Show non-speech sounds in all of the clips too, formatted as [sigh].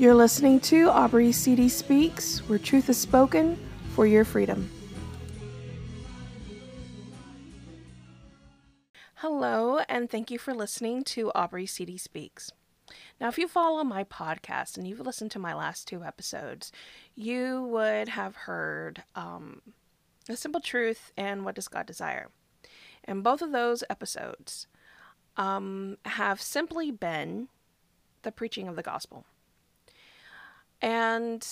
You're listening to Aubrey CD Speaks, where truth is spoken for your freedom. Hello, and thank you for listening to Aubrey CD Speaks. Now, if you follow my podcast and you've listened to my last two episodes, you would have heard um, The Simple Truth and What Does God Desire? And both of those episodes um, have simply been the preaching of the gospel. And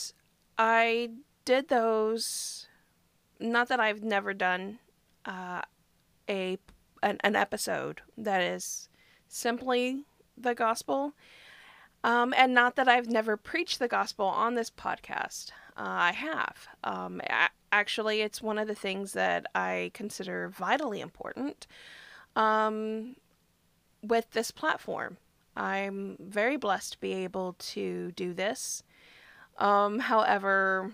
I did those, not that I've never done uh, a an, an episode that is simply the gospel. Um, and not that I've never preached the gospel on this podcast. Uh, I have. Um, actually, it's one of the things that I consider vitally important um, with this platform. I'm very blessed to be able to do this. Um, however,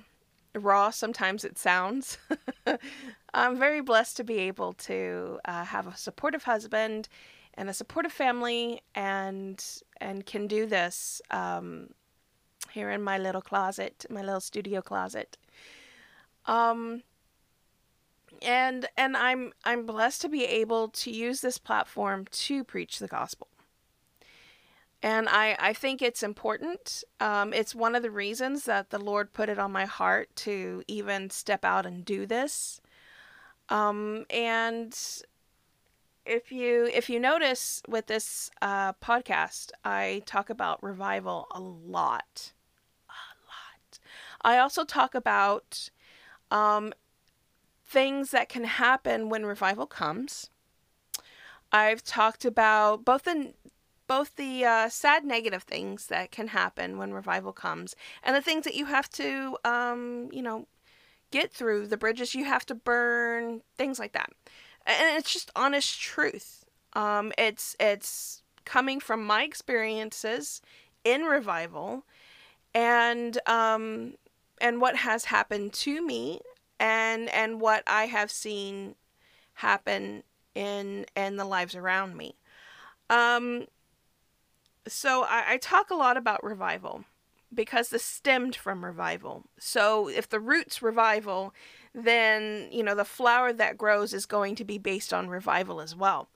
raw sometimes it sounds. [laughs] I'm very blessed to be able to uh, have a supportive husband and a supportive family, and and can do this um, here in my little closet, my little studio closet. Um, and and I'm I'm blessed to be able to use this platform to preach the gospel. And I, I think it's important. Um, it's one of the reasons that the Lord put it on my heart to even step out and do this. Um, and if you if you notice with this uh, podcast, I talk about revival a lot, a lot. I also talk about um, things that can happen when revival comes. I've talked about both the both the uh, sad negative things that can happen when revival comes and the things that you have to um, you know get through the bridges you have to burn things like that. And it's just honest truth. Um, it's it's coming from my experiences in revival and um, and what has happened to me and and what i have seen happen in in the lives around me. Um so I, I talk a lot about revival because this stemmed from revival. So if the root's revival, then you know the flower that grows is going to be based on revival as well.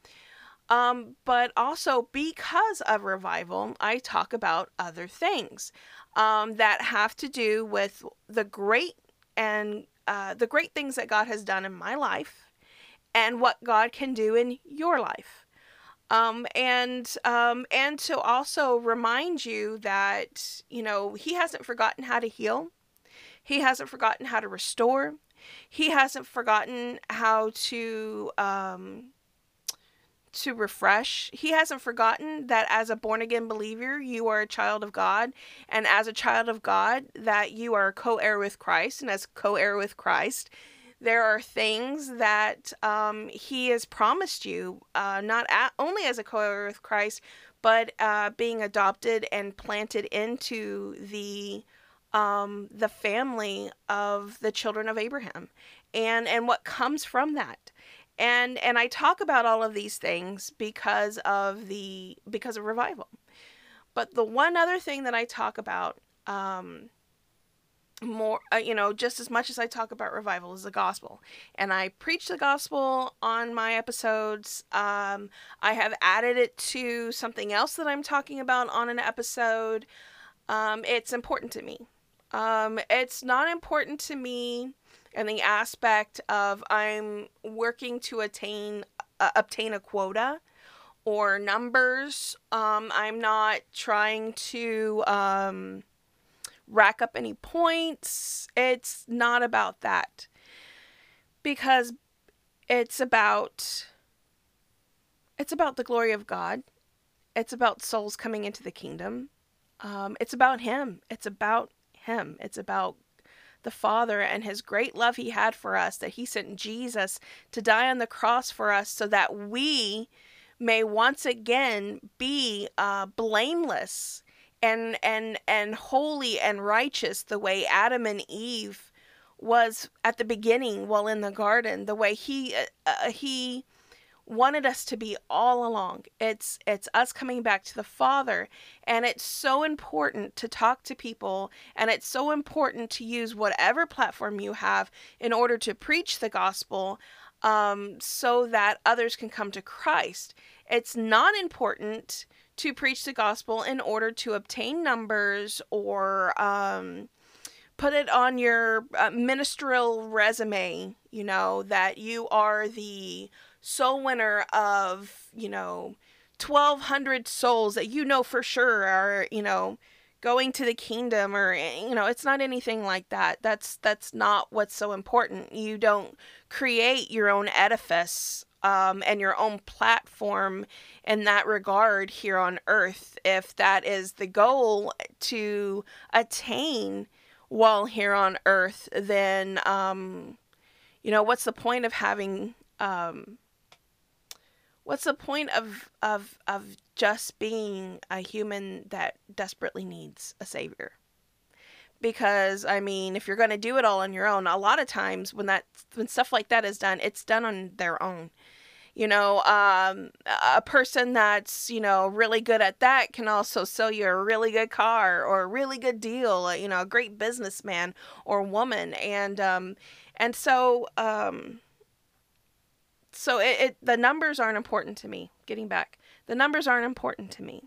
Um, but also because of revival, I talk about other things um, that have to do with the great and uh, the great things that God has done in my life, and what God can do in your life um, and um, and to also remind you that you know he hasn't forgotten how to heal. He hasn't forgotten how to restore. He hasn't forgotten how to um, to refresh. He hasn't forgotten that as a born again believer you are a child of god and as a child of god that you are co-heir with christ and as co-heir with christ there are things that um, He has promised you, uh, not at, only as a co-heir with Christ, but uh, being adopted and planted into the um, the family of the children of Abraham, and and what comes from that. And and I talk about all of these things because of the because of revival. But the one other thing that I talk about um, more uh, you know just as much as i talk about revival is the gospel. And i preach the gospel on my episodes. Um, i have added it to something else that i'm talking about on an episode. Um, it's important to me. Um, it's not important to me in the aspect of i'm working to attain uh, obtain a quota or numbers. Um, i'm not trying to um, rack up any points. It's not about that. Because it's about it's about the glory of God. It's about souls coming into the kingdom. Um, it's about him. It's about him. It's about the Father and his great love he had for us that he sent Jesus to die on the cross for us so that we may once again be uh, blameless and and and holy and righteous the way Adam and Eve was at the beginning while in the garden the way he uh, uh, he wanted us to be all along. It's it's us coming back to the Father and it's so important to talk to people and it's so important to use whatever platform you have in order to preach the gospel um, so that others can come to Christ. It's not important to preach the gospel in order to obtain numbers or um, put it on your uh, ministerial resume, you know, that you are the soul winner of, you know, 1200 souls that you know for sure are, you know, going to the kingdom or you know, it's not anything like that. That's that's not what's so important. You don't create your own edifice um, and your own platform in that regard here on earth if that is the goal to attain while here on earth then um, you know what's the point of having um, what's the point of of of just being a human that desperately needs a savior? Because i mean if you're going to do it all on your own a lot of times when that when stuff like that is done it's done on their own you know um, a person that's you know really good at that can also sell you a really good car or a really good deal you know a great businessman or woman and um, and so um, so it, it the numbers aren't important to me. Getting back, the numbers aren't important to me.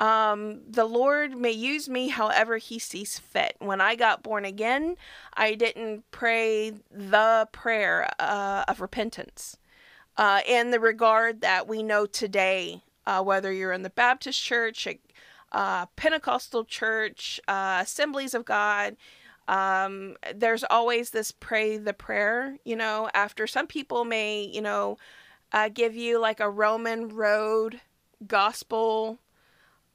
Um, the Lord may use me however He sees fit. When I got born again, I didn't pray the prayer uh, of repentance uh, in the regard that we know today, uh, whether you're in the Baptist church, a uh, Pentecostal church, uh, Assemblies of God, um, there's always this pray the prayer, you know, after some people may, you know, uh, give you like a Roman road gospel.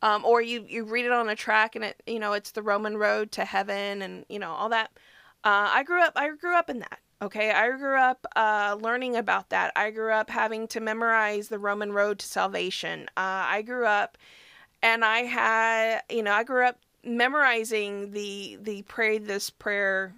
Um, or you, you read it on a track and it, you know, it's the Roman road to heaven and, you know, all that. Uh, I grew up, I grew up in that. Okay. I grew up, uh, learning about that. I grew up having to memorize the Roman road to salvation. Uh, I grew up and I had, you know, I grew up memorizing the the pray this prayer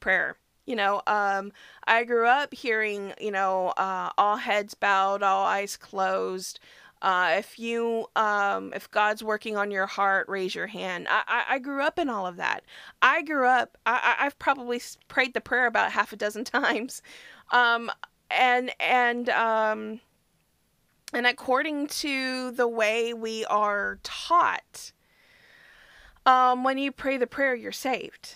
prayer you know um i grew up hearing you know uh all heads bowed all eyes closed uh if you um if god's working on your heart raise your hand i i, I grew up in all of that i grew up i i've probably prayed the prayer about half a dozen [laughs] times um and and um and according to the way we are taught um, when you pray the prayer, you're saved.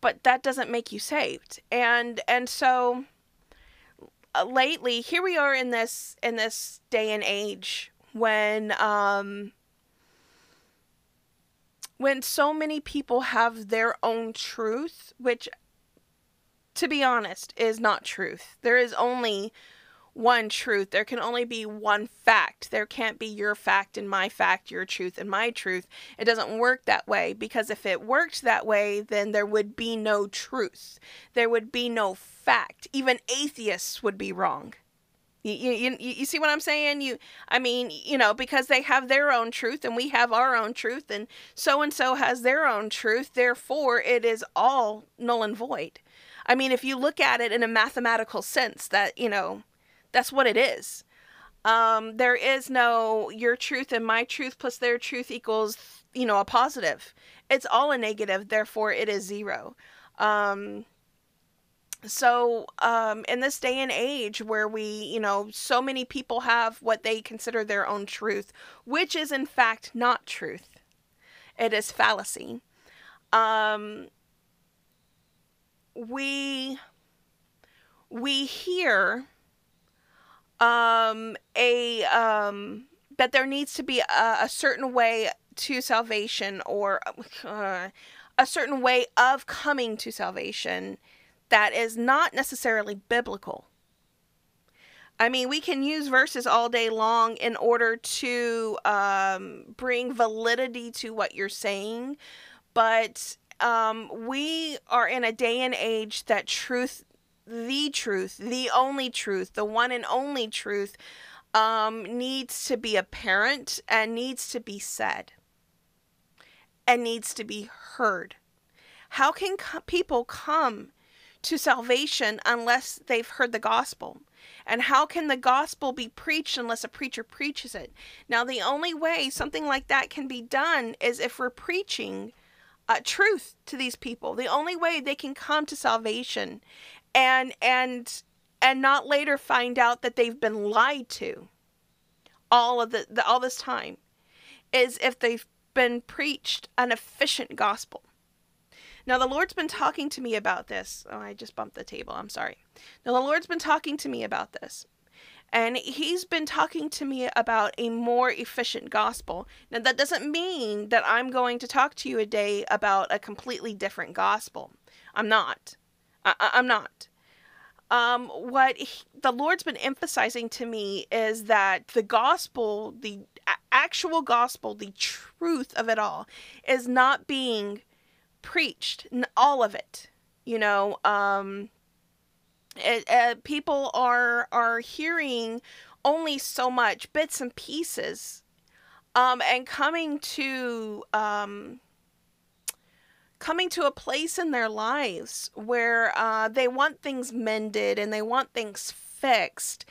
But that doesn't make you saved. And and so lately, here we are in this in this day and age when um when so many people have their own truth, which to be honest is not truth. There is only one truth. There can only be one fact. There can't be your fact and my fact, your truth and my truth. It doesn't work that way because if it worked that way, then there would be no truth. There would be no fact. Even atheists would be wrong. You, you, you see what I'm saying? You, I mean, you know, because they have their own truth and we have our own truth, and so and so has their own truth. Therefore, it is all null and void. I mean, if you look at it in a mathematical sense, that you know, that's what it is. Um, there is no your truth and my truth plus their truth equals, you know, a positive. It's all a negative, therefore it is zero. Um, so um, in this day and age where we you know so many people have what they consider their own truth which is in fact not truth it is fallacy um, we we hear um, a um, that there needs to be a, a certain way to salvation or uh, a certain way of coming to salvation that is not necessarily biblical. I mean, we can use verses all day long in order to um, bring validity to what you're saying, but um, we are in a day and age that truth the truth, the only truth, the one and only truth, um, needs to be apparent and needs to be said and needs to be heard. How can co- people come to salvation unless they've heard the gospel? And how can the gospel be preached unless a preacher preaches it? Now, the only way something like that can be done is if we're preaching uh, truth to these people. The only way they can come to salvation and and and not later find out that they've been lied to all of the, the all this time is if they've been preached an efficient gospel. Now, the Lord's been talking to me about this. Oh, I just bumped the table. I'm sorry. Now, the Lord's been talking to me about this. And He's been talking to me about a more efficient gospel. Now, that doesn't mean that I'm going to talk to you a day about a completely different gospel. I'm not. I- I'm not. Um, what he, the Lord's been emphasizing to me is that the gospel, the actual gospel, the truth of it all, is not being preached, all of it. You know, um, it, uh, people are are hearing only so much, bits and pieces, um, and coming to um, coming to a place in their lives where uh, they want things mended and they want things fixed,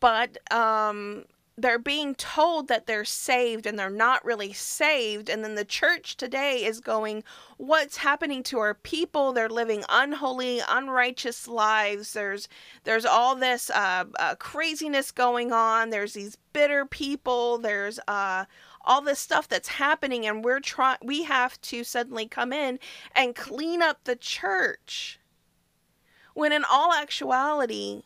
but um, they're being told that they're saved and they're not really saved and then the church today is going what's happening to our people? They're living unholy unrighteous lives. There's there's all this uh, uh, craziness going on. There's these bitter people. There's uh, all this stuff that's happening and we're trying we have to suddenly come in and clean up the church when in all actuality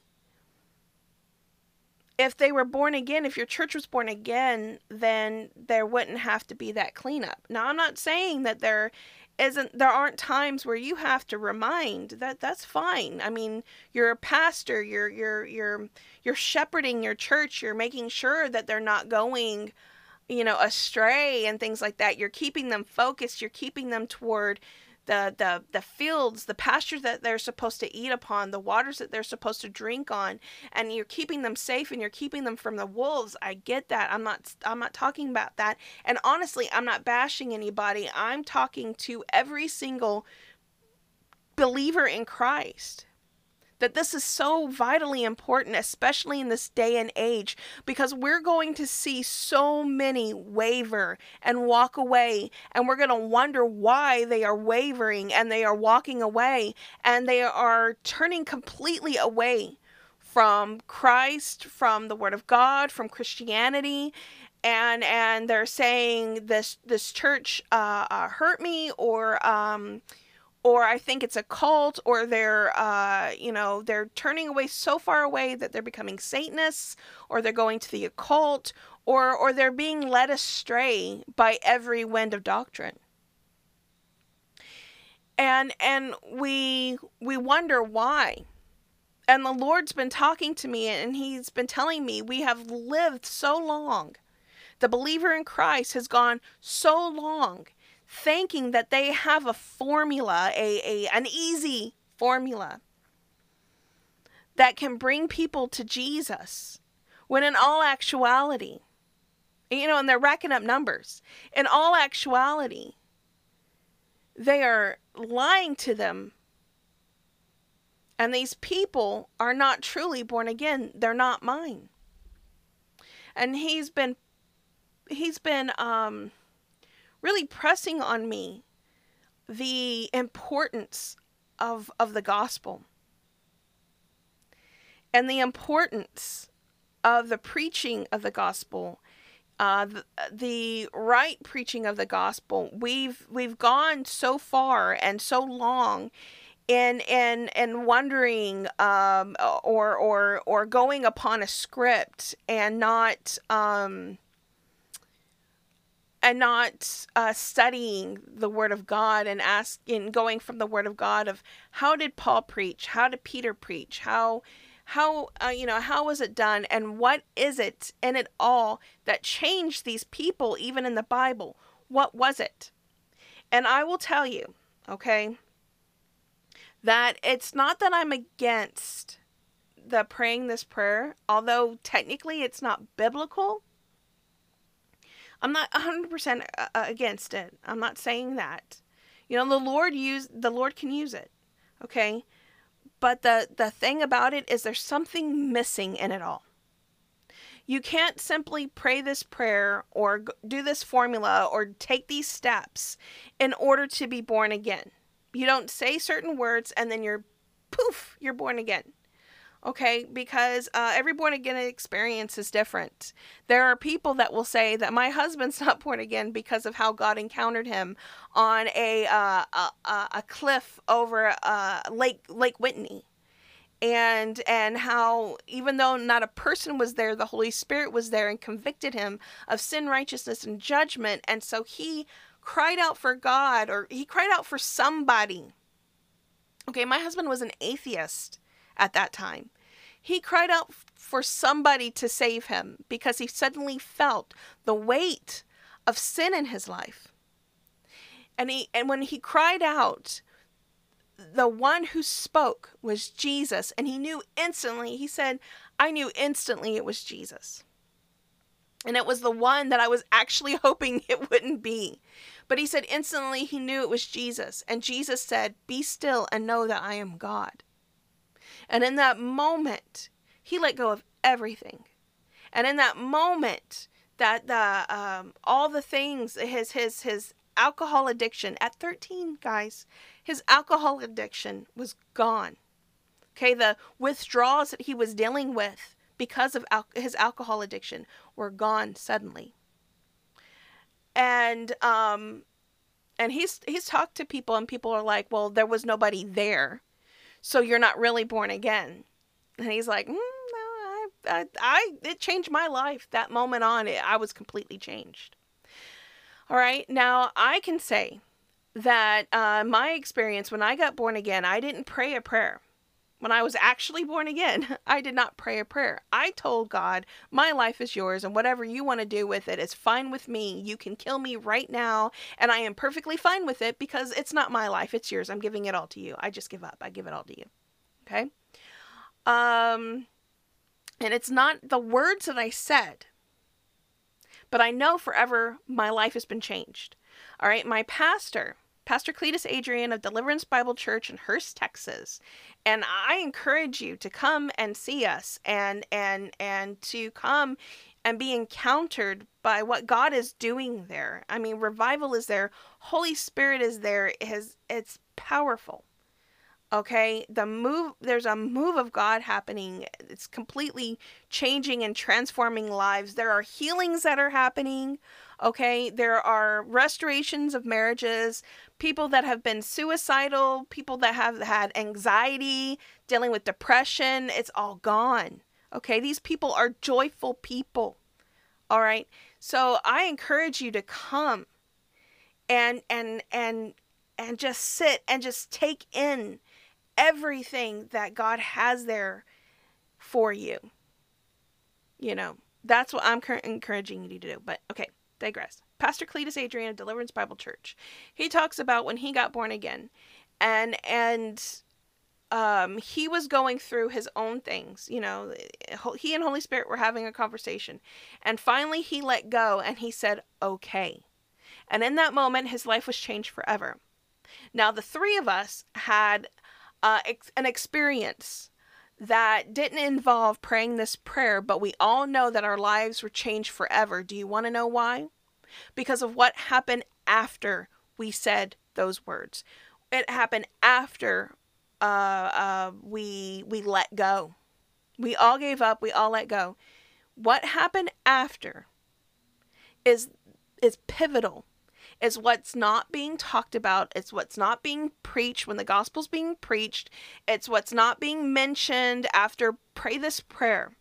if they were born again, if your church was born again, then there wouldn't have to be that cleanup. Now, I'm not saying that there isn't there aren't times where you have to remind that that's fine. I mean, you're a pastor, you're you're you're you're shepherding your church, you're making sure that they're not going you know astray and things like that. You're keeping them focused, you're keeping them toward the the the fields, the pastures that they're supposed to eat upon, the waters that they're supposed to drink on, and you're keeping them safe and you're keeping them from the wolves. I get that. I'm not I'm not talking about that. And honestly, I'm not bashing anybody. I'm talking to every single believer in Christ that this is so vitally important, especially in this day and age, because we're going to see so many waver and walk away, and we're going to wonder why they are wavering and they are walking away and they are turning completely away from Christ, from the Word of God, from Christianity, and and they're saying this this church uh, uh, hurt me or um, or I think it's a cult, or they're, uh, you know, they're turning away so far away that they're becoming Satanists, or they're going to the occult, or or they're being led astray by every wind of doctrine. And and we we wonder why. And the Lord's been talking to me, and He's been telling me we have lived so long. The believer in Christ has gone so long thinking that they have a formula, a, a an easy formula that can bring people to Jesus. When in all actuality, you know, and they're racking up numbers. In all actuality, they are lying to them. And these people are not truly born again. They're not mine. And he's been he's been um really pressing on me the importance of of the gospel and the importance of the preaching of the gospel. Uh, the, the right preaching of the gospel. We've we've gone so far and so long in in in wondering um, or or or going upon a script and not um, and not uh, studying the Word of God and asking, going from the Word of God of how did Paul preach, how did Peter preach, how, how uh, you know, how was it done, and what is it in it all that changed these people, even in the Bible? What was it? And I will tell you, okay, that it's not that I'm against the praying this prayer, although technically it's not biblical I'm not 100% uh, uh, against it. I'm not saying that. You know, the Lord use the Lord can use it. Okay? But the the thing about it is there's something missing in it all. You can't simply pray this prayer or do this formula or take these steps in order to be born again. You don't say certain words and then you're poof, you're born again okay? Because uh, every born again experience is different. There are people that will say that my husband's [laughs] not born again because of how god encountered him on a uh, a, a, cliff over uh, lake lake whitney. And and how even though not a person was there the holy spirit was there and convicted him of sin righteousness and judgment. And so he cried out for god or he cried out for somebody. Okay my husband was an atheist at that time. He cried out for somebody to save him because he suddenly felt the weight of sin in his life. And he and when he cried out, the one who spoke was Jesus, and he knew instantly. He said, I knew instantly it was Jesus. And it was the one that I was actually [laughs] hoping it wouldn't be. But he said instantly he knew it was Jesus. And Jesus said, Be still and know that I am God. And in that moment, he let go of everything. And in that moment, that the um, all the things his his his alcohol addiction at 13 guys his alcohol addiction was gone. Okay the withdrawals that he was dealing with because of al- his alcohol addiction were gone suddenly. And um and he's he's talked to people and people are like well there was nobody there so you're not really born again. And he's like, mm, no, I, I, I, it changed my life. That moment on, it, I was completely changed. All right. Now I can say that uh, my experience when I got born again, I didn't pray a prayer when I was actually born again, [laughs] I did not pray a prayer. I told God, My life is yours, and whatever you want to do with it is fine with me. You can kill me right now, and I am perfectly fine with it because it's not my life, it's yours. I'm giving it all to you. I just give up. I give it all to you. Okay? Um, and it's not the words that I said, but I know forever my life has been changed. All right, my pastor Pastor Cletus Adrian of Deliverance Bible Church in Hurst, Texas. And I encourage you to come and see us and and and to come and be encountered by what God is doing there. I mean, revival is there, Holy Spirit is there. It has, it's powerful. Okay, the move there's a move of God happening. It's completely changing and transforming lives. There are healings that are happening. Okay, there are restorations of marriages, people that have been suicidal, people that have had anxiety, dealing with depression, it's all gone. Okay, these people are joyful people. All right. So I encourage you to come and and and and just sit and just take in everything that God has there for you. You know, that's what I'm encouraging you to do. But okay, digress. Pastor Cletus Adrian of Deliverance Bible Church. He talks about when he got born again, and and um, he was going through his own things. You know, he and Holy Spirit were having a conversation, and finally he let go and he said, "Okay." And in that moment, his life was changed forever. Now, the three of us had uh, ex- an experience that didn't involve praying this prayer, but we all know that our lives were changed forever. Do you want to know why? Because of what happened after we said those words. It happened after uh, uh, we we let go. We all gave up. We all let go. What happened after is is pivotal is what's not being talked about. It's what's not being preached when the gospel's being preached. It's what's not being mentioned after pray this prayer.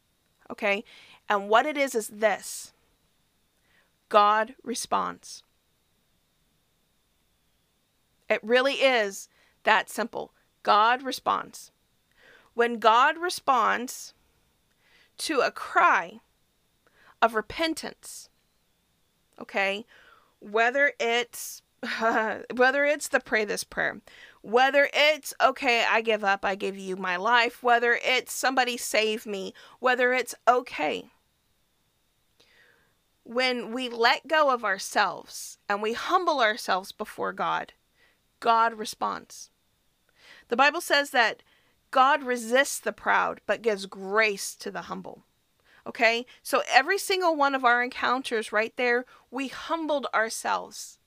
Okay? And what it is is this God responds. It really is that simple. God responds. When God responds to a cry of repentance, okay, whether it's [laughs] whether it's the pray this prayer, whether it's okay, I give up, I give you my life, whether it's somebody save me, whether it's okay. When we let go of ourselves and we humble ourselves before God, God responds. The Bible says that God resists the proud, but gives grace to the humble. Okay? So every single one of our encounters right there, we humbled ourselves.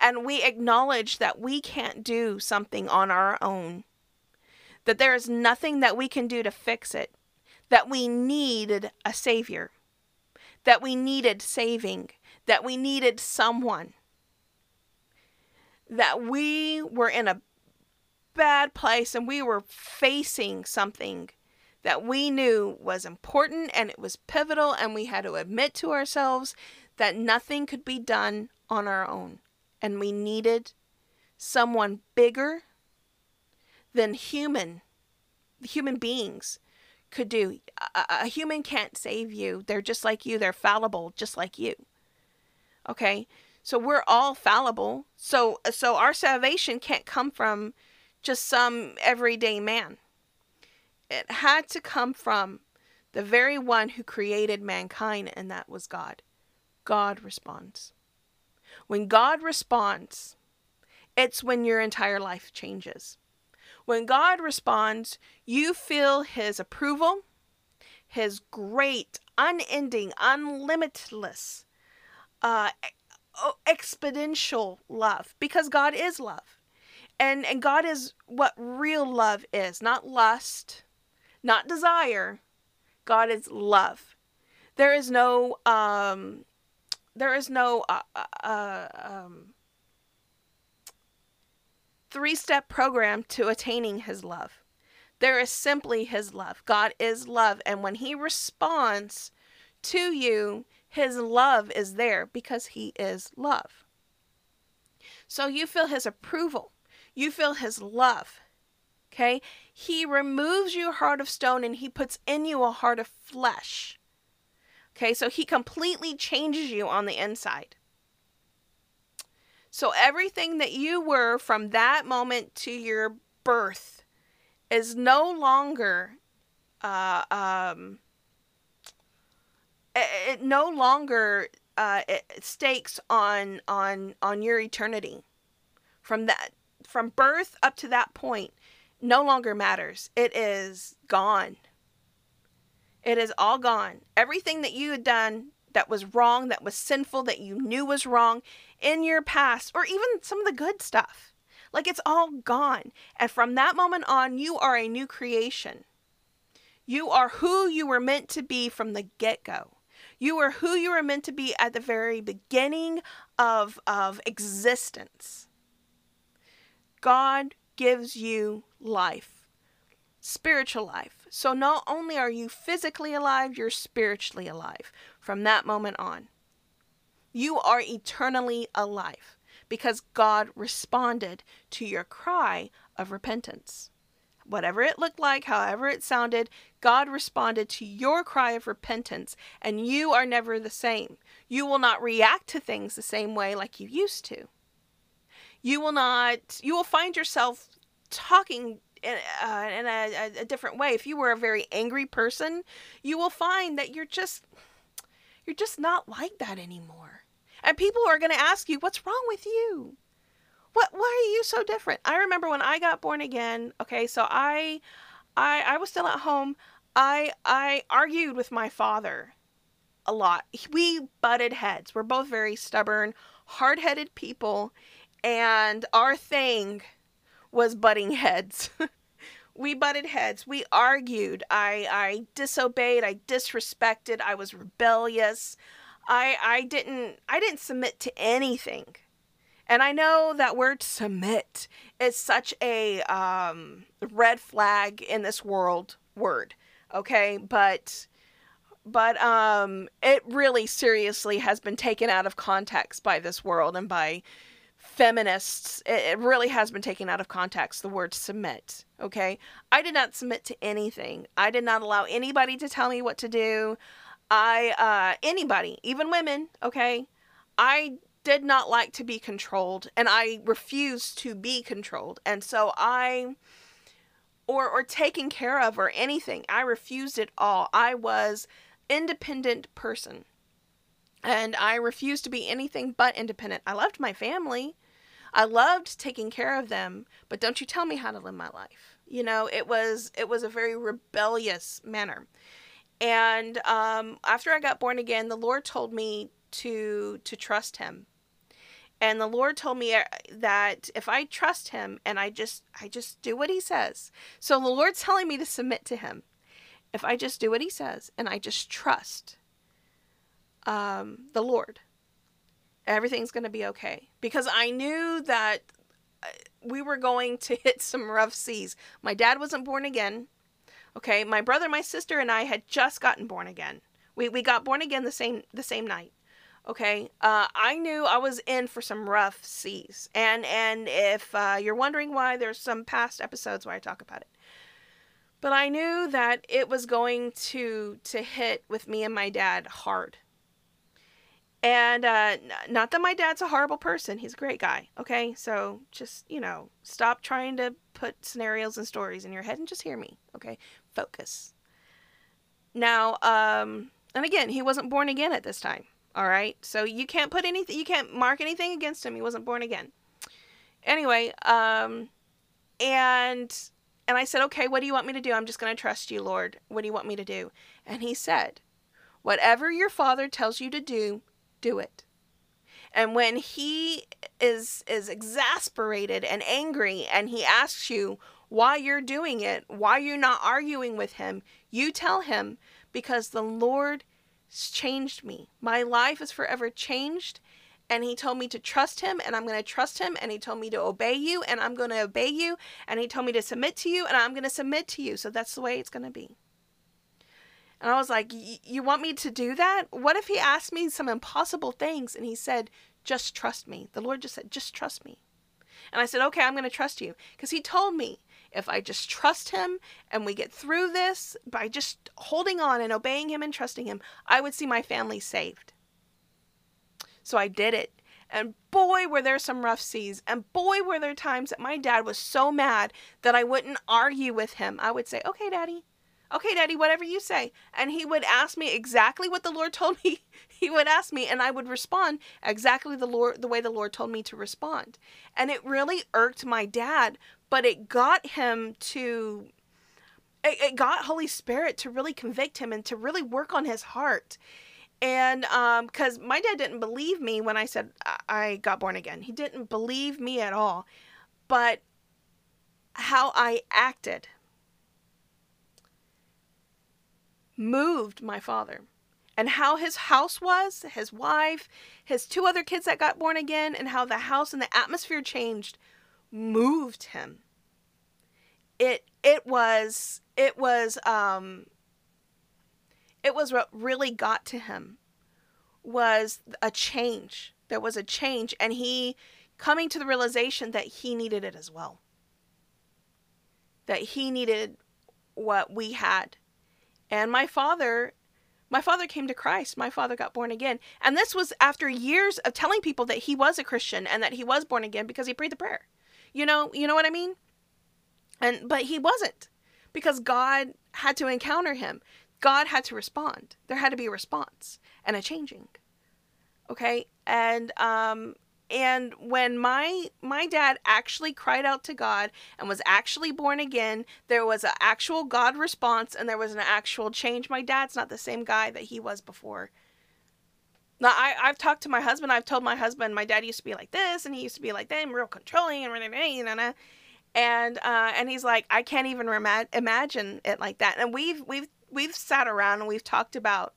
And we acknowledged that we can't do something on our own, that there is nothing that we can do to fix it, that we needed a savior, that we needed saving, that we needed someone, that we were in a bad place and we were facing something that we knew was important and it was pivotal, and we had to admit to ourselves that nothing could be done on our own. And we needed someone bigger than human, human beings could do. A, a, human can't save you. They're just like you, they're fallible, just like you. Okay? So we're all fallible. So so our salvation can't come from just some everyday man. It had to come from the very one who created mankind, and that was God. God responds. When God responds, it's when your entire life changes. When God responds, you feel His approval, His great, unending, unlimitless, uh, exponential love, because God is love. And, and God is what real love is, not lust, not desire. God is love. There is no um, there is no uh, uh, uh um, three step program to attaining His love. There is simply His love. God is love, and when He responds to you, His love is there because He is love. So you feel His approval, you feel His love. Okay? He removes your heart of stone and he puts in you a heart of flesh. Okay? So he completely changes you on the inside. So everything that you were from that moment to your birth is no longer uh, um, it, it no longer uh, it stakes on on on your eternity from that from birth up to that point no longer matters. It is gone. It is all gone. Everything that you had done that was wrong, that was sinful, that you knew was wrong in your past, or even some of the good stuff. Like it's all gone. And from that moment on, you are a new creation. You are who you were meant to be from the get go. You are who you were meant to be at the very beginning of, of existence. God gives you life, spiritual life. So not only are you physically alive, you're spiritually alive from that moment on. You are eternally alive because God responded to your cry of repentance. Whatever it looked like, however it sounded, God responded to your cry of repentance, and you are never the same. You will not react to things the same way like you used to. You will not, you will find yourself talking in, uh, in a, a different way. If you were a very angry person, you will find that you're just you're just not like that anymore. And people are going to ask you, "What's wrong with you? What why are you so different?" I remember when I got born again, okay? So I I I was still at home. I I argued with my father a lot. We butted heads. We're both very stubborn, hard-headed people, and our thing was butting heads. [laughs] we butted heads. We argued. I I disobeyed. I disrespected. I was rebellious. I I didn't I didn't submit to anything. And I know that word submit is such a um, red flag in this world word, okay? But but um, it really seriously has been taken out of context by this world and by feminists, it, really has been taken out of context, the word submit. Okay? I did not submit to anything. I did not allow anybody to tell me what to do. I, uh, anybody, even women, okay? I did not like to be controlled and I refused to be controlled. And so I, or, or taken care of or anything, I refused it all. I was independent person and I refused to be anything but independent. I loved my family. I loved taking care of them, but don't you tell me how to live my life. You know, it was it was a very rebellious manner. And um, after I got born again, the Lord told me to to trust Him. And the Lord told me uh, that if I trust Him and I just I just do what He says, so the Lord's telling me to submit to Him. If I just do what He says and I just trust um, the Lord, everything's going to be okay. Because I knew that uh, we were going to hit some rough seas. My dad wasn't born again. Okay, my brother, my sister, and I had just gotten born again. We, we got born again the same the same night. Okay, uh, I knew I was in for some rough seas, and and if uh, you're wondering why, there's some past episodes where I talk about it. But I knew that it was going to to hit with me and my dad hard. And uh, not that my dad's a horrible person; he's a great guy. Okay, so just you know, stop trying to put scenarios and stories in your head and just hear me. Okay, focus. Now, um, and again, he wasn't born again at this time. All right. So you can't put anything, you can't mark anything against him. He wasn't born again. Anyway, um, and, and I said, okay, what do you want me to do? I'm just going to trust you, Lord. What do you want me to do? And he said, whatever your father tells you to do, do it. And when he is is exasperated and angry and he asks you why you're doing it, why you're not arguing with him, you tell him because the Lord changed me. My life is forever changed. And he told me to trust him, and I'm going to trust him. And he told me to obey you, and I'm going to obey you. And he told me to submit to you, and I'm going to submit to you. So that's the way it's going to be. And I was like, You want me to do that? What if he asked me some impossible things and he said, Just trust me? The Lord just said, Just trust me. And I said, Okay, I'm going to trust you. Because he told me if I just trust him and we get through this by just holding on and obeying him and trusting him, I would see my family saved. So I did it. And boy, were there some rough seas. And boy, were there times that my dad was so mad that I wouldn't argue with him. I would say, Okay, daddy. Okay, daddy, whatever you say. And he would ask me exactly what the Lord told me. [laughs] He would ask me, and I would respond exactly the Lord the way the Lord told me to respond. And it really irked my dad but it got him to it, it got Holy Spirit to really convict him and to really work on his heart. And um cuz my dad didn't believe me when I said I got born again. He didn't believe me at all. But how I acted moved my father and how his house was, his wife, his two other kids that got born again, and how the house and the atmosphere changed moved him. It it was it was um it was what really got to him was a change. There was a change and he coming to the realization that he needed it as well. That he needed what we had. And my father my father came to Christ. My father got born again. And this was after years of telling people that he was a Christian and that he was born again because he prayed the prayer. You know, you know what I mean? And but he wasn't because God had to encounter him. God had to respond. There had to be a response and a changing. Okay? And um and when my my dad actually cried out to God and was actually born again, there was an actual God response and there was an actual change. My dad's not the same guy that he was before. Now, I, I've talked to my husband. I've told my husband my dad used to be like this, and he used to be like that, and real controlling, and and and uh, and he's like, I can't even imagine it like that. And we've we've we've sat around and we've talked about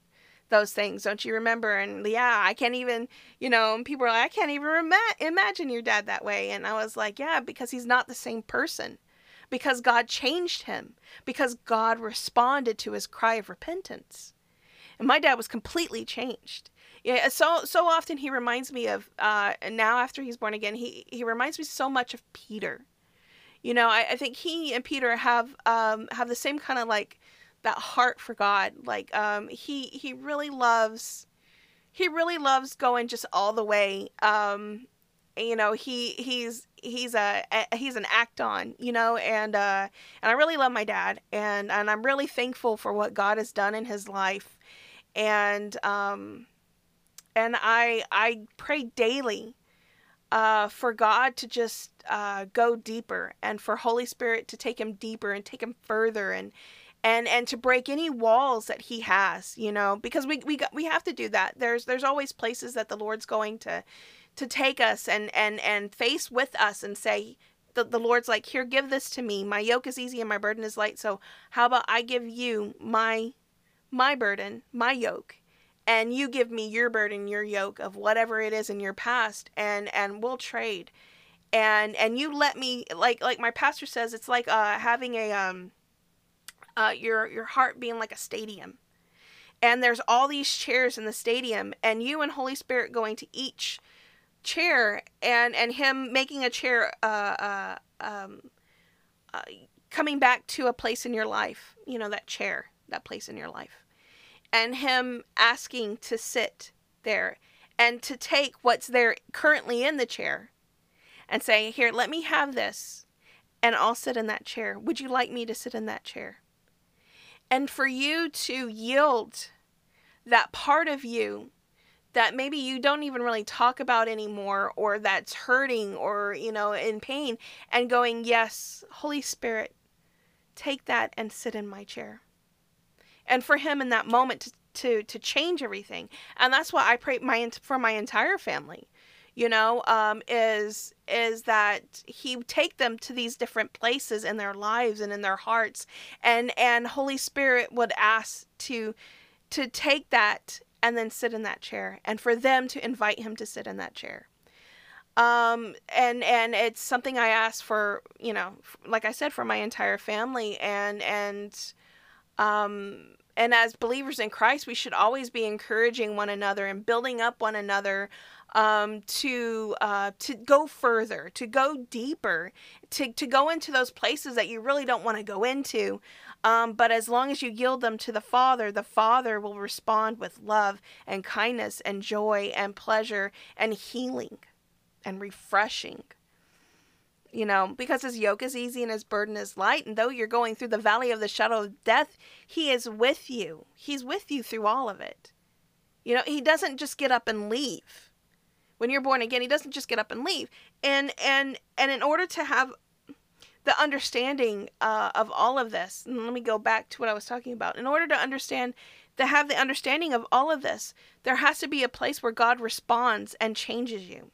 those things, don't you remember? And yeah, I can't even, you know, people are like, I can't even rem- imagine your dad that way. And I was like, yeah, because he's not the same person. Because God changed him. Because God responded to his cry of repentance. And my dad was completely changed yeah so so often he reminds me of uh now after he's born again he he reminds me so much of peter you know i, I think he and peter have um have the same kind of like that heart for god like um he he really loves he really loves going just all the way um you know he he's he's a, a, he's an act on you know and uh and i really love my dad and and i'm really thankful for what god has done in his life and um and I I pray daily uh, for God to just uh, go deeper and for Holy Spirit to take him deeper and take him further and and and to break any walls that he has, you know, because we we we have to do that. There's there's always places that the Lord's going to to take us and and and face with us and say the, the Lord's like, "Here, give this to me. My yoke is easy and my burden is light. So, how about I give you my my burden, my yoke, and you give me your burden, your yoke of whatever it is in your past, and and we'll trade." And and you let me like like my pastor says, it's like uh having a um uh your your heart being like a stadium. And there's all these chairs in the stadium, and you and Holy Spirit going to each chair and and him making a chair uh, uh, um, uh, coming back to a place in your life you know that chair that place in your life. And him asking to sit there and to take what's there currently in the chair and say here let me have this and I'll sit in that chair. Would you like me to sit in that chair and for you to yield that part of you that maybe you don't even really talk about anymore or that's hurting or you know in pain and going yes holy spirit take that and sit in my chair. And for him in that moment to to, to change everything. And that's what i pray my for my entire family you know um, is is that he take them to these different places in their lives and in their hearts. And and holy spirit would ask to to take that and then sit in that chair and for them to invite him to sit in that chair. Um, and and it's something i ask for you know like i said for my entire family. And and um and as believers in christ we should always be encouraging one another and building up one another um, to uh, to go further, to go deeper, to to go into those places that you really don't want to go into, um, but as long as you yield them to the Father, the Father will respond with love and kindness and joy and pleasure and healing and refreshing. You know, because his yoke is easy and his burden is light. And though you're going through the valley of the shadow of death, he is with you. He's with you through all of it. You know, he doesn't just get up and leave. When you're born again, he doesn't just get up and leave. And and and in order to have the understanding uh, of all of this. And let me go back to what I was talking about. In order to understand, to have the understanding of all of this, there has to be a place where God responds and changes you.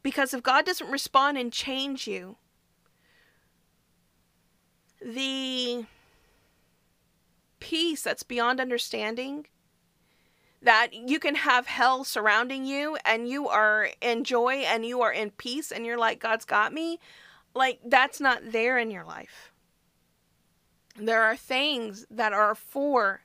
Because if God doesn't respond and change you, the peace that's beyond understanding that you can have hell surrounding you and you are in joy and you are in peace and you're like God's got me like that's not there in your life. There are things that are for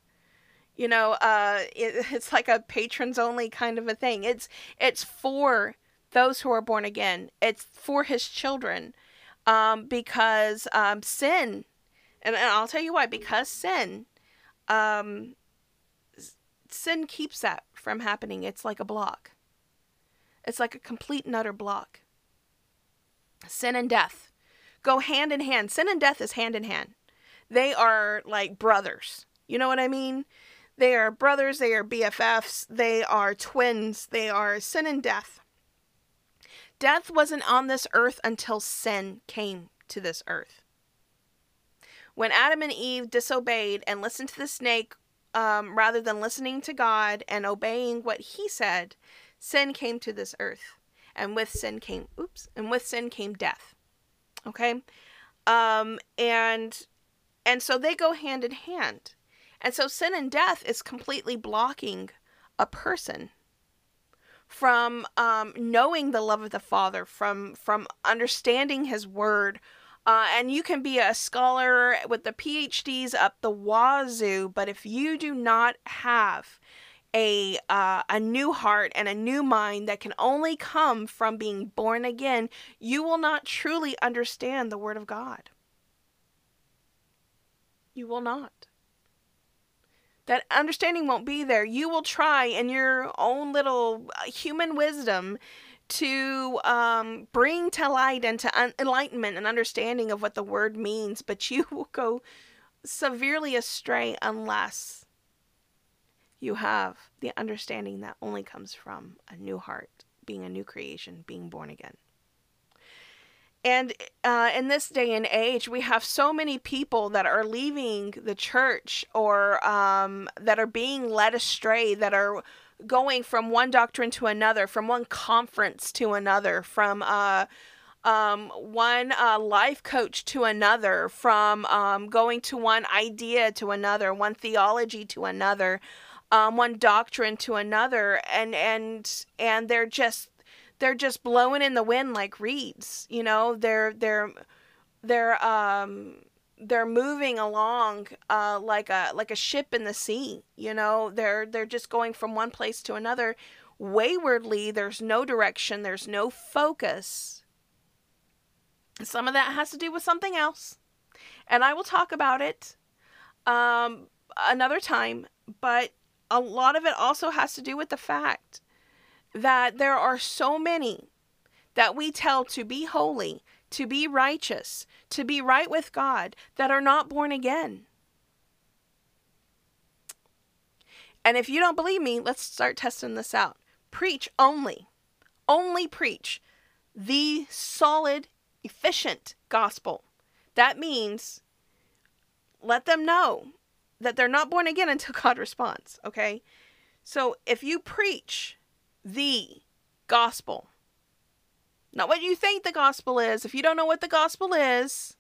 you know uh it, [laughs] it's like a patrons only kind of a thing. It's it's for those who are born again. It's for his children um because um sin and, and I'll tell you why because sin um sin keeps that from happening. It's like a block. It's like a complete and utter block. Sin and death go hand in hand. Sin and death is hand in hand. They are like brothers. You know what I mean? They are brothers, they are BFFs, they are twins, they are sin and death. Death wasn't on this earth until sin came to this earth. When Adam and Eve disobeyed and listened to the snake um, rather than listening to God and obeying what He said, sin came to this earth, and with sin came oops, and with sin came death. Okay, um, and and so they go hand in hand, and so sin and death is completely blocking a person from um, knowing the love of the Father, from from understanding His Word, uh, and you can be a scholar with the PhDs up the wazoo, but if you do not have a uh, a new heart and a new mind that can only come from being born again, you will not truly understand the Word of God. You will not. That understanding won't be there. You will try in your own little uh, human wisdom to um, bring to light and to un- enlightenment and understanding of what the word means, but you [laughs] will go severely astray unless you have the understanding that only comes from a new heart being a new creation, being born again. And uh, in this day and age, we have so many people that are leaving the church or um, that are being led astray, that are going from one doctrine to another, from one conference to another, from uh, um, one uh, life coach to another, from um, going to one idea to another, one theology to another, um, one doctrine to another, and and and they're just they're just blowing in the wind like reeds. You know, they're they're they're um they're moving along uh, like a like a ship in the sea. You know, they're they're just going from one place to another waywardly. There's no direction. There's no focus. Some of that has to do with something else, and I will talk about it um, another time. But a lot of it also has to do with the fact that there are so many that we tell to be holy, to be righteous, to be right with God that are not born again. And if you don't believe me, let's start testing this out. Preach only, only preach the solid, efficient gospel. That means let them know that they're not born again until [laughs] God responds, okay? So if you preach the gospel, not what you think the gospel is. If you don't know what the gospel is,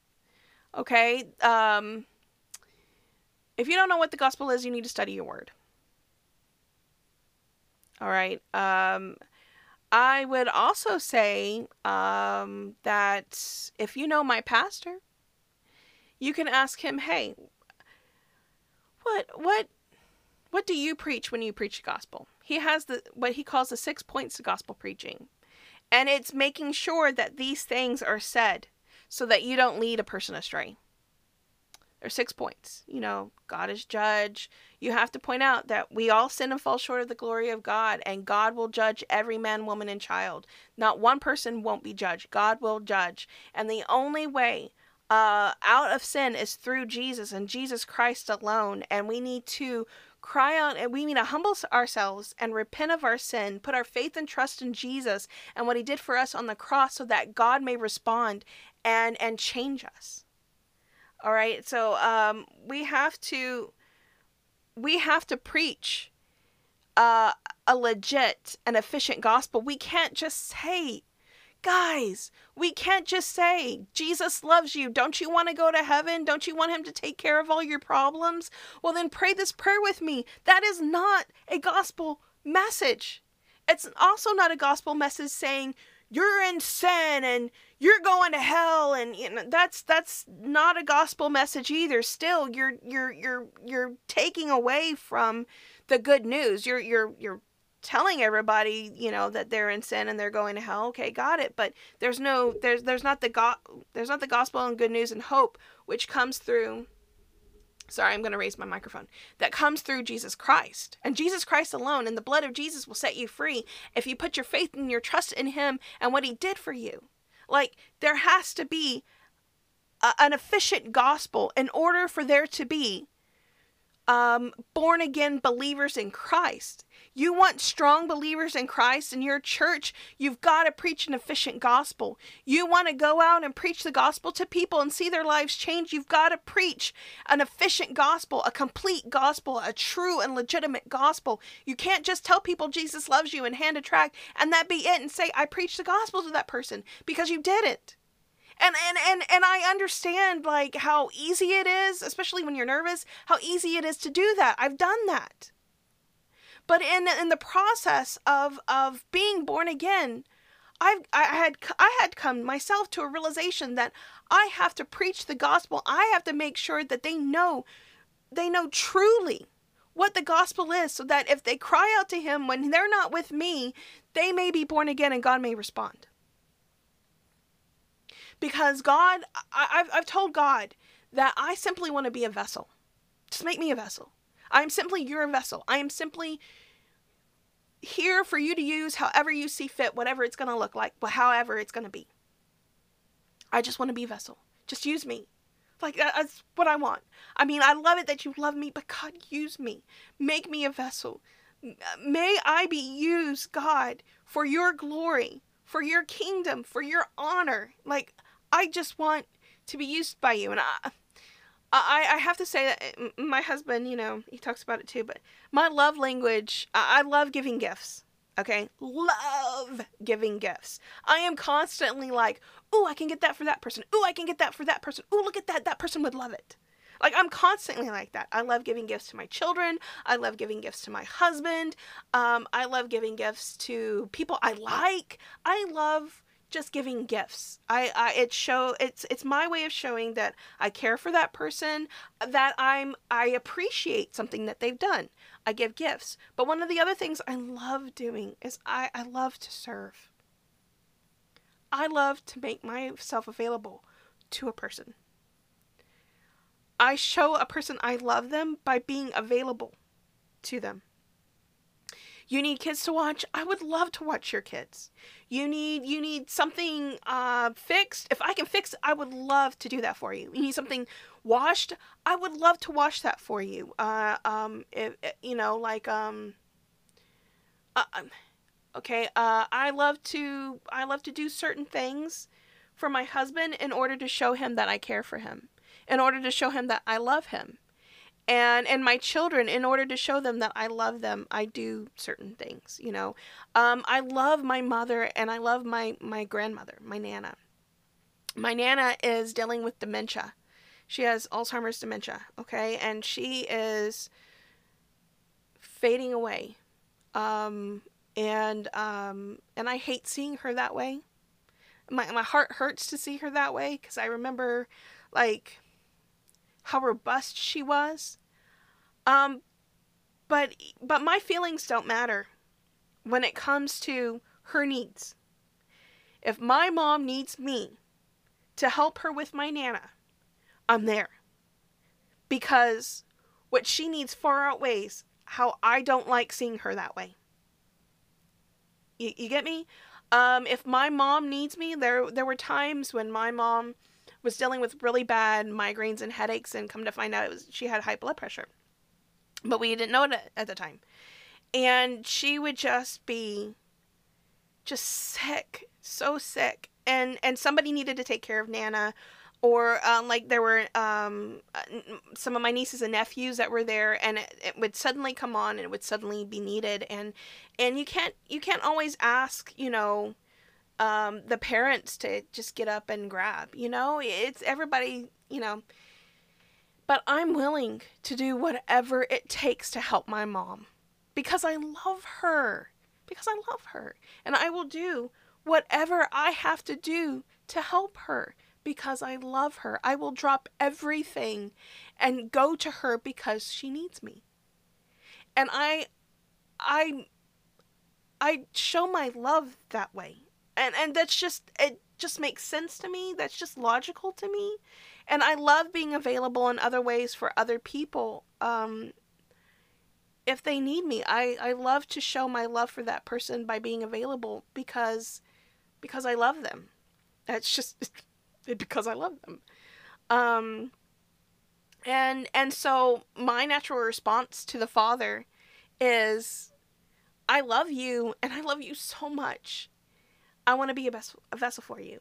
okay, um, if you don't know what the gospel is, you need to study your word. All right. Um, I would also say um, that if you know my pastor, you can ask him, "Hey, what what what do you preach when you preach the gospel?" He has the what he calls the six points of gospel preaching. And it's making sure that these things are said so that you don't lead a person astray. There's six points. You know, God is judge. You have to point out that we all sin and fall short of the glory of God, and God will judge every man, woman, and child. Not one person won't be judged. God will judge. And the only way uh, out of sin is through Jesus and Jesus Christ alone. And we need to cry out and we need to humble ourselves and repent of our sin, put our faith and trust in Jesus and what he did for us on the cross so that God may respond and and change us. All right? So um we have to we have to preach uh, a legit and efficient gospel. We can't just say Guys, we can't just say, Jesus loves you. Don't you want to go to heaven? Don't you want him to take care of all your problems? Well, then pray this prayer with me. That is not a gospel message. It's also not a gospel message saying, you're in sin and you're going to hell and you know that's that's not a gospel message either still you're you're you're you're taking away from the good news you're you're you're telling everybody, you know, that they're in sin and they're going to hell. Okay, got it. But there's no there's there's not the go- there's not the gospel and good news and hope which comes through Sorry, I'm going to raise my microphone. That comes through Jesus Christ. And Jesus Christ alone and the blood of Jesus will set you free if you put your faith and your trust in him and what he did for you. Like there has to be a, an efficient gospel in order for there to be um, born again believers in Christ. You want strong believers in Christ in your church, you've got to preach an efficient gospel. You want to go out and preach the gospel to people and see their lives change, you've got to preach an efficient gospel, a complete gospel, a true and legitimate gospel. You can't just tell people Jesus loves you and hand a tract and that be it and say, I preached the gospel to that person because you didn't and and and and I understand like how easy it is, especially when you're nervous, how easy it is to do that. I've done that. But in in the process of of being born again, I've, I had I had come myself to a realization that I have to preach the gospel. I have to make sure that they know they know truly what the gospel is so that if they cry out to him when they're not with me, they may be born again and God may respond. Because God, I, have I've told God that I simply want to be a vessel. Just make me a vessel. I am simply your vessel. I am simply here for you to use however you see fit, whatever it's going to look like, however it's going to be. I just want to be a vessel. Just use me. Like, that's what I want. I mean, I love it that you love me, but God, use me. Make me a vessel. May I be used, God, for your glory, for your kingdom, for your honor. Like, I just want to be used by you. And I, I, I have to say that my husband, you know, he talks about it too, but my love language, I love giving gifts. Okay? Love giving gifts. I am constantly like, oh, I can get that for that person. Oh, I can get that for that person. Oh, look at that. That person would love it. Like, I'm constantly like that. I love giving gifts to my children. I love giving gifts to my husband. Um, I love giving gifts to people I like. I love just giving gifts. I, I it show it's it's my way of showing that I care for that person, that I'm I appreciate something that they've done. I give gifts. But one of the other things I love doing is I, I love to serve. I love to make myself available to a person. I show a person I love them by being available to them. You need kids to watch? I would love to watch your kids. You need you need something uh, fixed? If I can fix I would love to do that for you. You need something washed? I would love to wash that for you. Uh, um, if, you know, like um, uh, um, okay. Uh, I love to I love to do certain things for my husband in order to show him that I care for him, in order to show him that I love him and and my children in order to show them that i love them i do certain things you know? Um, i love my mother and i love my my grandmother my nana. My nana is dealing with dementia. She has alzheimer's dementia okay? And she is fading away. Um, and um, and i hate seeing her that way. My, my heart hurts to see her that way because i remember like how robust she was. Um, but but my feelings don't matter when it comes to her needs. If my mom needs me to help her with my nana, I'm there. Because what she needs far outweighs how I don't like seeing her that way. You, you get me? Um, if my mom needs me, there there were times when my mom was dealing with really bad migraines and headaches, and come to find out it was she had high blood pressure, but we didn't know it at the time. And she would just be just sick, so sick, and and somebody needed to take care of Nana, or um, like there were um, some of my nieces and nephews that were there, and it, it would suddenly come on, and it would suddenly be needed, and and you can't you can't always ask, you know um, the parents to just get up and grab. You know, it's everybody, you know. But I'm willing to do whatever it takes to help my mom because I love her. Because I love her. And I will do whatever I have to do to help her because I love her. I will drop everything and go to her because she needs me. And I I I show my love that way and and that's just it just makes sense to me. That's just logical to me. And i love being available in other ways for other people. Um if they need me i i love to show my love for that person by being available because because i love them. That's just [laughs] because i love them. Um and and so my natural response to the father is i love you and i love you so much I want to be a, vessel, a vessel for you.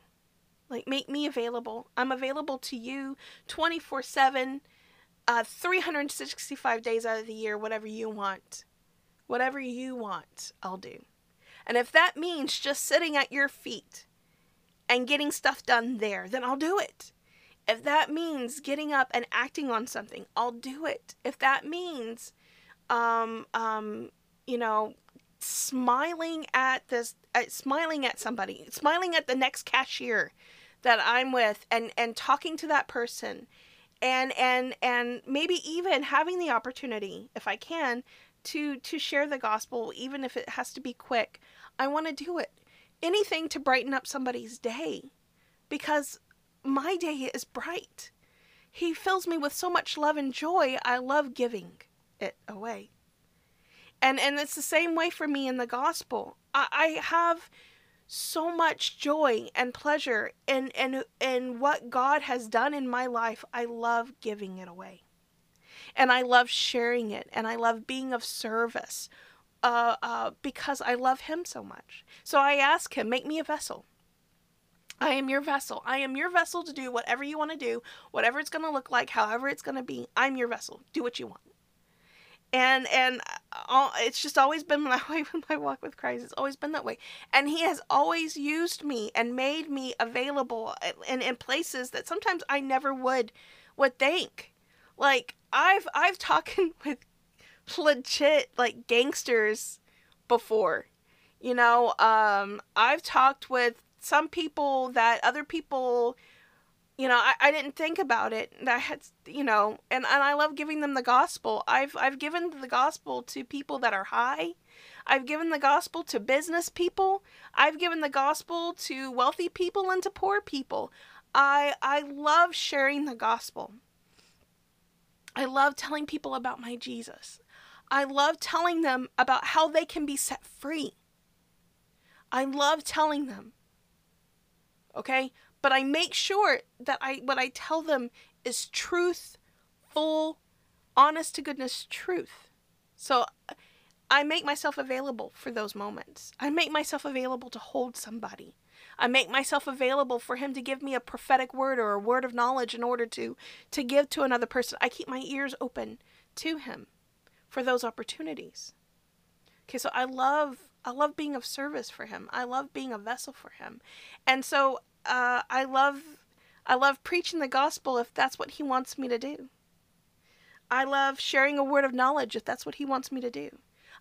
Like, make me available. I'm available to you 24 7, uh, 365 days out of the year, whatever you want. Whatever you want, I'll do. And if that means just sitting at your feet and getting stuff done there, then I'll do it. If that means getting up and acting on something, I'll do it. If that means, um, um, you know, smiling at this uh, smiling at somebody smiling at the next cashier that i'm with and and talking to that person and and and maybe even having the opportunity if i can to to share the gospel even if it has to be quick. I want to do it. Anything to brighten up somebody's day because my day is bright. He fills me with so much love and joy i love giving it away and and it's the same way for me in the gospel i, I have so much joy and pleasure in, in in what god has done in my life i love giving it away and i love sharing it and i love being of service uh, uh, because I love him so much. So I ask him, make me a vessel. I am your vessel. I am your vessel to do whatever you want to do, whatever it's going to look like, however it's going to be. I'm your vessel. Do what you want. And and all, it's just always been that [laughs] way with my walk with Christ. It's always been that way. And He has always used me and made me available in, in places that sometimes I never would would think. Like I've I've talked [laughs] with legit like gangsters before. You know, um, I've talked with some people that other people you know I, I didn't think about it. I had you know and, and i love giving them the gospel. I've i've given the gospel to people that are high. I've given the gospel to business people. I've given the gospel to wealthy people and to poor people. I i love sharing the gospel. I love telling people about my jesus. I love telling them about how they can be set free. I love telling them okay? But I make sure that I what I tell them is truth, full, honest to goodness truth. So I make myself available for those moments. I make myself available to hold somebody. I make myself available for him to give me a prophetic word or a word of knowledge in order to to give to another person. I keep my ears open to him for those opportunities. Okay, so I love I love being of service for him. I love being a vessel for him. And so uh, I love I love preaching the gospel if that's what he wants me to do. I love sharing a word of knowledge if that's what he wants me to do.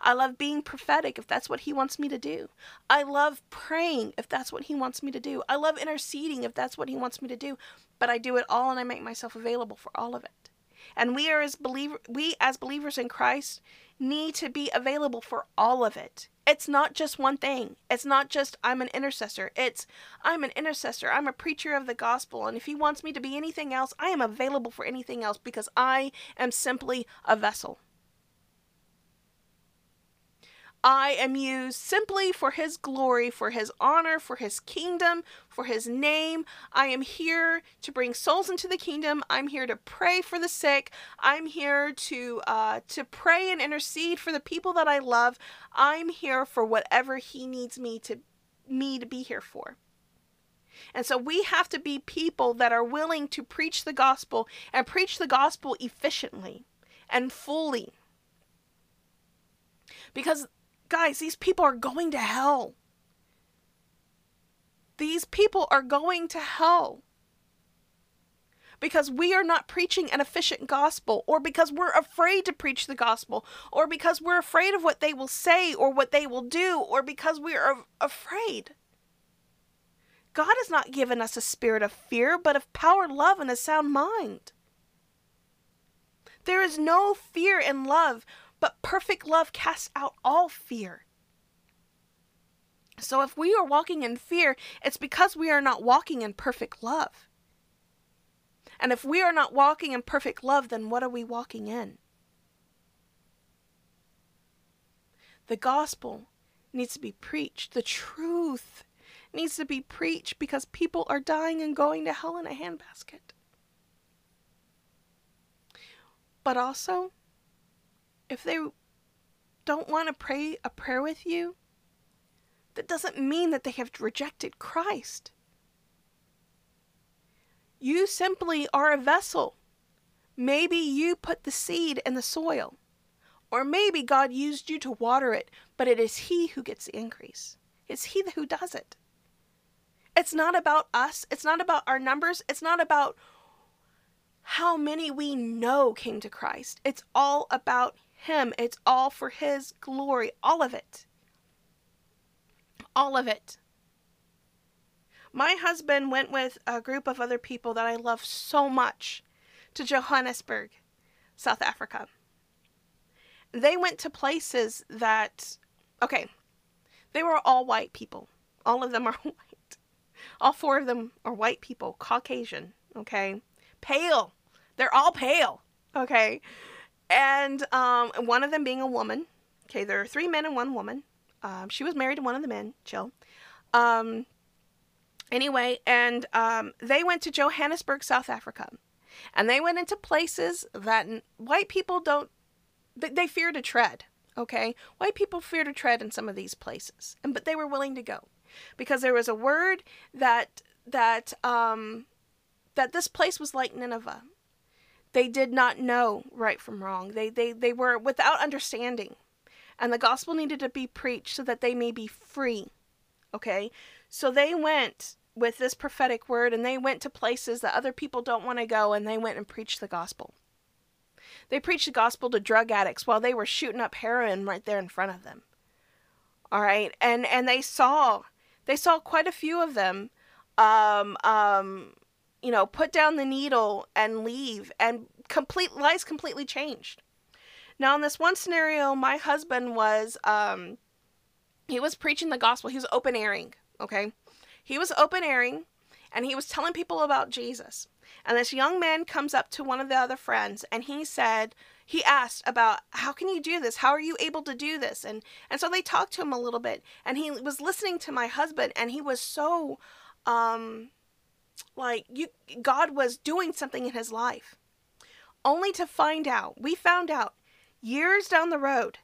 I love being prophetic if that's what he wants me to do. I love praying if that's what he wants me to do. I love interceding if that's what he wants me to do. But I do it all and I make myself available for all of it. And we are as believer we as believers in Christ need to be available for all of it. It's not just one thing. It's not just I'm an intercessor. It's I'm an intercessor. I'm a preacher of the gospel. And if he wants me to be anything else, I am available for anything else because I am simply a vessel. I am used simply for His glory, for His honor, for His kingdom, for His name. I am here to bring souls into the kingdom. I'm here to pray for the sick. I'm here to uh, to pray and intercede for the people that I love. I'm here for whatever He needs me to me to be here for. And so we have to be people that are willing to preach the gospel and preach the gospel efficiently and fully. Because Guys, these people are going to hell. These people are going to hell because we are not preaching an efficient gospel, or because we're afraid to preach the gospel, or because we're afraid of what they will say or what they will do, or because we are afraid. God has not given us a spirit of fear, but of power, love, and a sound mind. There is no fear in love, but perfect love casts out all fear. So if we are walking in fear, it's because we are not walking in perfect love. And if we are not walking in perfect love, then what are we walking in? The gospel needs to be preached. The truth needs to be preached because people are dying and going to hell in a handbasket. But also, if they don't want to pray a prayer with you, that doesn't mean that they have rejected Christ. You simply are a vessel. Maybe you put the seed in the soil, or maybe God used you to water it, but it is He who gets the increase. It's He who does it. It's not about us, it's not about our numbers, it's not about how many we know came to Christ. It's all about him. It's all for His glory. All of it. All of it. My husband went with a group of other people that I love so much to Johannesburg, South Africa. They went to places that, okay, they were all white people. All of them [laughs] are white. All four of them are white people, Caucasian, okay? Pale. They're all pale, okay? And um, one of them being a woman. Okay, there are three men and one woman. Um, she was married to one of the men. Chill. Um, anyway, and um, they went to Johannesburg, South Africa, and they went into places that white people don't. They, they fear to tread. Okay? White people fear to tread in some of these places. And but they were willing to go. Because there was a word that that um that this place was like Nineveh. They did not know right from wrong. They they they were without understanding. And the gospel needed to be preached so that they may be free. Okay? So they went with this prophetic word and they went to places that other people don't want to go and they went and preached the gospel. They preached the gospel to drug addicts while they were shooting up heroin right there in front of them. All right, and and they saw they saw quite a few of them, um, um, you know, put down the needle and leave, and complete lives completely changed. Now, in this one scenario, my husband was um, he was preaching the gospel. He was open airing. Okay, he was open airing, and he was telling people about Jesus. And this young man comes up to one of the other friends and he said, he asked about how can you do this? How are you able to do this? And and so they talked to him a little bit and he was listening to my husband and he was so um like you God was doing something in his life. Only to find out, we found out years down the road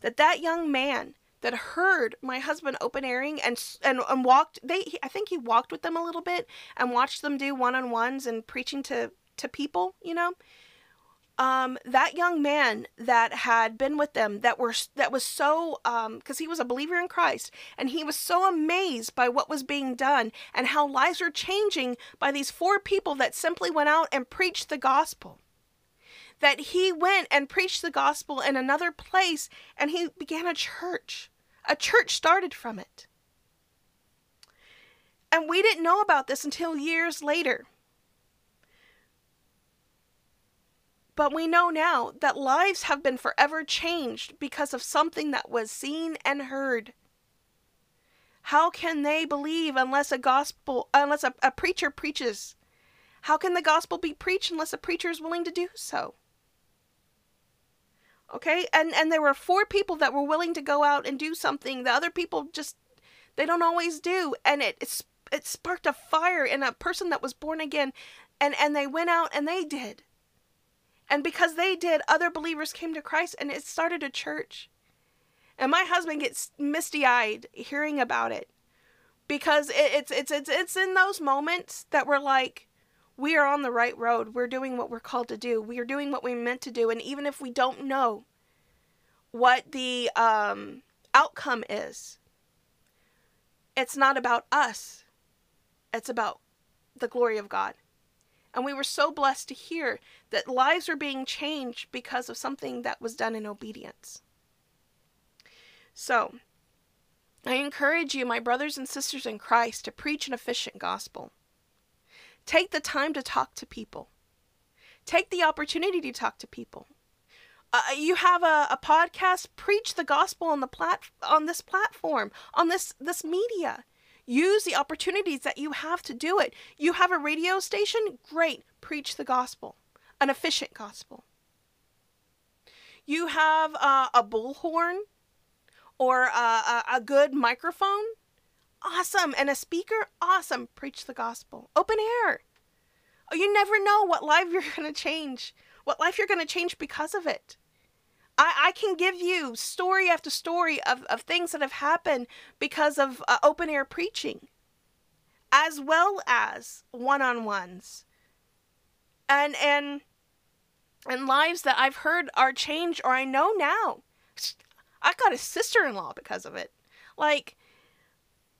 that that young man that heard my husband open airing and and, and walked they I think he walked with them a little bit and watched them do one-on-ones and preaching to to people, you know. Um, that young man that had been with them that were that was so um because he was a believer in Christ and he was so amazed by what was being done and how lives were changing by these four people that simply went out and preached the gospel that he went and preached the gospel in another place and he began a church a church started from it. And we didn't know about this until years later. But we know now that lives have been forever changed because of something that was seen and heard. How can they believe unless a gospel unless a, a preacher preaches? How can the gospel be preached unless a preacher is willing to do so? Okay? And and there were four people that were willing to go out and do something the other people just they don't always do and it it sparked a fire in a person that was born again and and they went out and they did. And because they did, other believers came to Christ and it started a church. And my husband gets misty-eyed hearing about it because it, it's it's it's it's in those moments that we're like we are on the right road. We're doing what we're called to do. We are doing what we're meant to do. And even if we don't know what the um, outcome is, it's not about us, it's about the glory of God. And we were so blessed to hear that lives are being changed because of something that was done in obedience. So, I encourage you, my brothers and sisters in Christ, to preach an efficient gospel. Take the time to talk to people. Take the opportunity to talk to people. Uh, you have a, a podcast, preach the gospel on the plat on this platform, on this this media. Use the opportunities that you have to do it. You have a radio station, great, preach the gospel, an efficient gospel. You have uh, a bullhorn or a, a, good microphone, Awesome. And a speaker? Awesome. Preach the gospel. Open air. You never know what life you're [laughs] going to change, what life you're going to change because of it. I, I can give you story after story of, of things that have happened because of uh, open air preaching, as well as one on ones. And, and, and lives that I've heard are changed or I know now. I got a sister in law because of it. Like,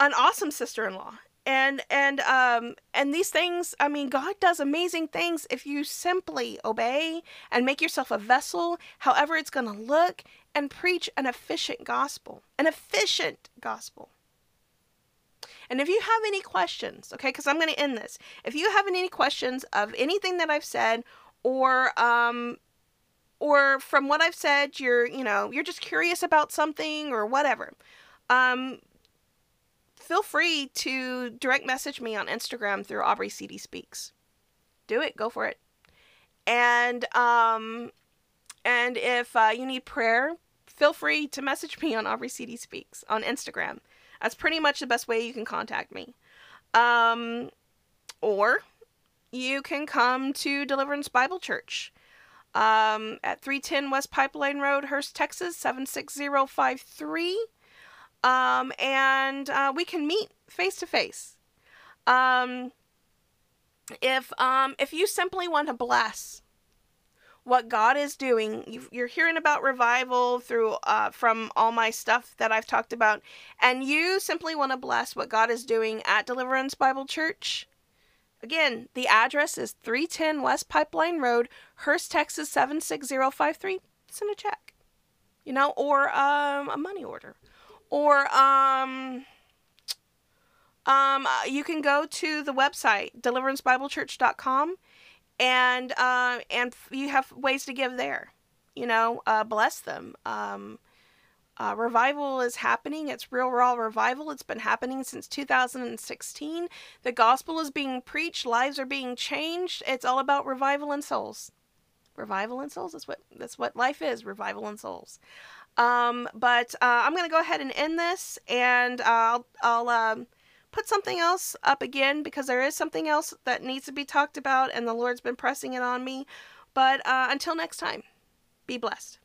an awesome sister-in-law and and um and these things i mean god does amazing things if you simply obey and make yourself a vessel however it's going to look and preach an efficient gospel an efficient gospel. And if you have any questions okay because i'm going to end this if you have any questions of anything that i've said or um or from what i've said you're you know you're just curious about something or whatever um feel free to direct message me on Instagram through Aubrey CD Speaks. Do it, go for it. And um, and if uh, you need prayer, feel free to message me on Aubrey CD Speaks on Instagram. That's pretty much the best way you can contact me. Um, or you can come to Deliverance Bible Church. um, at 310 West Pipeline Road, Hurst, Texas, 76053. Um, and uh, we can meet face to face. If um, if you simply want to bless what God is doing. You, are hearing about revival through uh, from all my stuff that I've talked about, and you simply want to bless what God is doing at Deliverance Bible Church. Again, the address is 310 West Pipeline Road, Hurst, Texas 76053. Send a check, you know, or um, a money order, or um, um, you can go to the website deliverancebiblechurch.com and uh, and you have ways to give there. You know, uh, bless them. Um, uh, revival is happening. It's real raw revival. It's been happening since 2016. The gospel is being preached. Lives are being changed. It's all about revival and souls. Revival and souls. That's what that's what life is. Revival and souls. Um, but uh, I'm gonna go ahead and end this, and I'll I'll um, put something else up again because there is something else that needs to be talked about, and the Lord's been pressing it on me. But uh, until next time, be blessed.